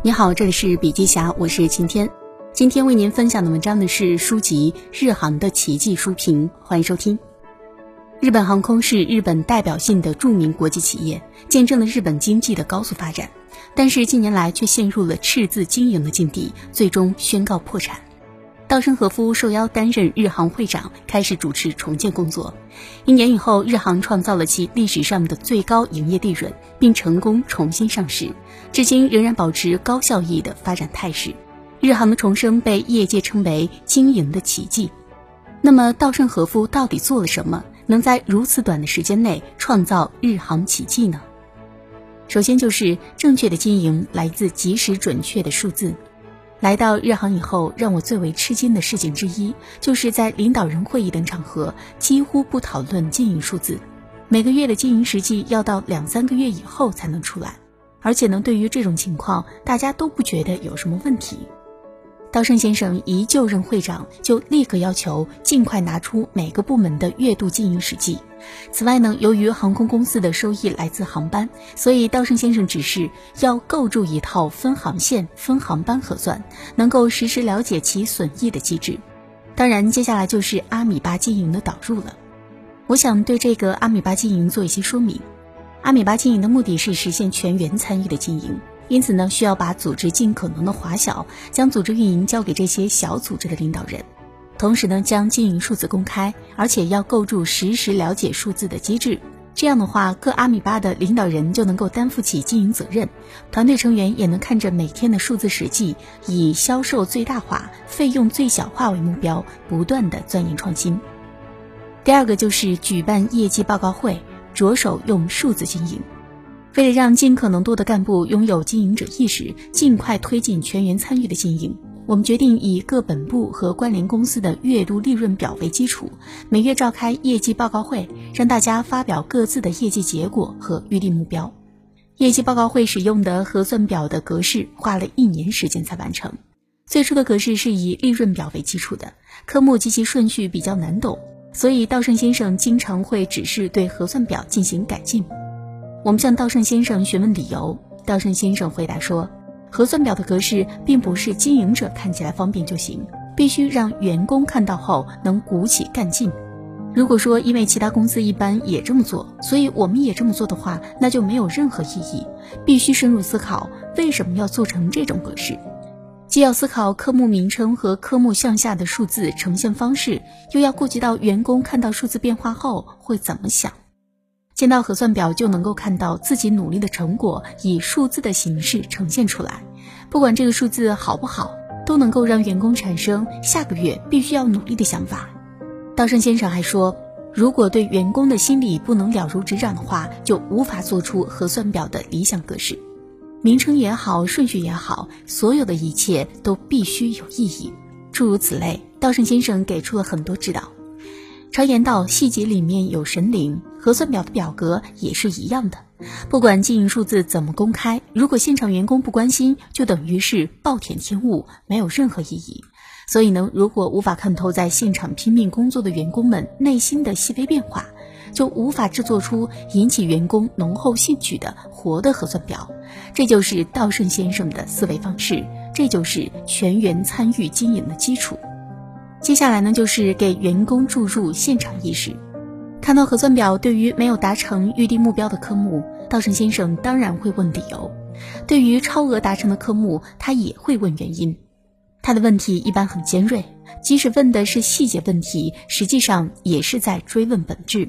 你好，这里是笔记侠，我是晴天。今天为您分享的文章呢是书籍《日航的奇迹》书评，欢迎收听。日本航空是日本代表性的著名国际企业，见证了日本经济的高速发展，但是近年来却陷入了赤字经营的境地，最终宣告破产。稻盛和夫受邀担任日航会长，开始主持重建工作。一年以后，日航创造了其历史上的最高营业利润，并成功重新上市，至今仍然保持高效益的发展态势。日航的重生被业界称为经营的奇迹。那么，稻盛和夫到底做了什么，能在如此短的时间内创造日航奇迹呢？首先，就是正确的经营来自及时准确的数字。来到日航以后，让我最为吃惊的事情之一，就是在领导人会议等场合几乎不讨论经营数字，每个月的经营实际要到两三个月以后才能出来，而且呢，对于这种情况，大家都不觉得有什么问题。稻盛先生一就任会长，就立刻要求尽快拿出每个部门的月度经营实际。此外呢，由于航空公司的收益来自航班，所以稻盛先生指示要构筑一套分航线、分航班核算，能够实时了解其损益的机制。当然，接下来就是阿米巴经营的导入了。我想对这个阿米巴经营做一些说明。阿米巴经营的目的是实现全员参与的经营。因此呢，需要把组织尽可能的划小，将组织运营交给这些小组织的领导人，同时呢，将经营数字公开，而且要构筑实时了解数字的机制。这样的话，各阿米巴的领导人就能够担负起经营责任，团队成员也能看着每天的数字实际，以销售最大化、费用最小化为目标，不断的钻研创新。第二个就是举办业绩报告会，着手用数字经营。为了让尽可能多的干部拥有经营者意识，尽快推进全员参与的经营，我们决定以各本部和关联公司的月度利润表为基础，每月召开业绩报告会，让大家发表各自的业绩结果和预定目标。业绩报告会使用的核算表的格式花了一年时间才完成。最初的格式是以利润表为基础的，科目及其顺序比较难懂，所以稻盛先生经常会指示对核算表进行改进。我们向稻盛先生询问理由，稻盛先生回答说：“核算表的格式并不是经营者看起来方便就行，必须让员工看到后能鼓起干劲。如果说因为其他公司一般也这么做，所以我们也这么做的话，那就没有任何意义。必须深入思考为什么要做成这种格式，既要思考科目名称和科目项下的数字呈现方式，又要顾及到员工看到数字变化后会怎么想。”见到核算表就能够看到自己努力的成果以数字的形式呈现出来，不管这个数字好不好，都能够让员工产生下个月必须要努力的想法。稻盛先生还说，如果对员工的心理不能了如指掌的话，就无法做出核算表的理想格式。名称也好，顺序也好，所有的一切都必须有意义。诸如此类，稻盛先生给出了很多指导。常言道，细节里面有神灵。核算表的表格也是一样的，不管经营数字怎么公开，如果现场员工不关心，就等于是暴殄天物，没有任何意义。所以呢，如果无法看透在现场拼命工作的员工们内心的细微变化，就无法制作出引起员工浓厚兴趣的活的核算表。这就是稻盛先生的思维方式，这就是全员参与经营的基础。接下来呢，就是给员工注入现场意识。看到核算表，对于没有达成预定目标的科目，稻盛先生当然会问理由；对于超额达成的科目，他也会问原因。他的问题一般很尖锐，即使问的是细节问题，实际上也是在追问本质。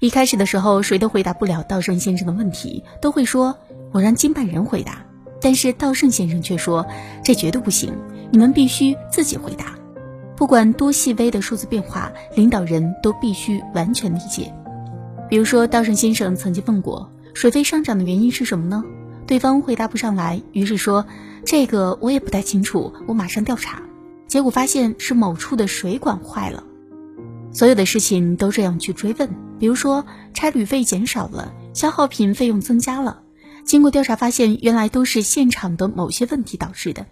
一开始的时候，谁都回答不了稻盛先生的问题，都会说：“我让经办人回答。”但是稻盛先生却说：“这绝对不行，你们必须自己回答。”不管多细微的数字变化，领导人都必须完全理解。比如说，稻盛先生曾经问过水费上涨的原因是什么呢？对方回答不上来，于是说：“这个我也不太清楚，我马上调查。”结果发现是某处的水管坏了。所有的事情都这样去追问，比如说差旅费减少了，消耗品费用增加了，经过调查发现，原来都是现场的某些问题导致的。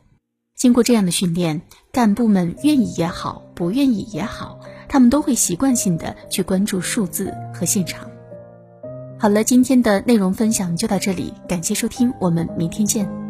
经过这样的训练，干部们愿意也好，不愿意也好，他们都会习惯性的去关注数字和现场。好了，今天的内容分享就到这里，感谢收听，我们明天见。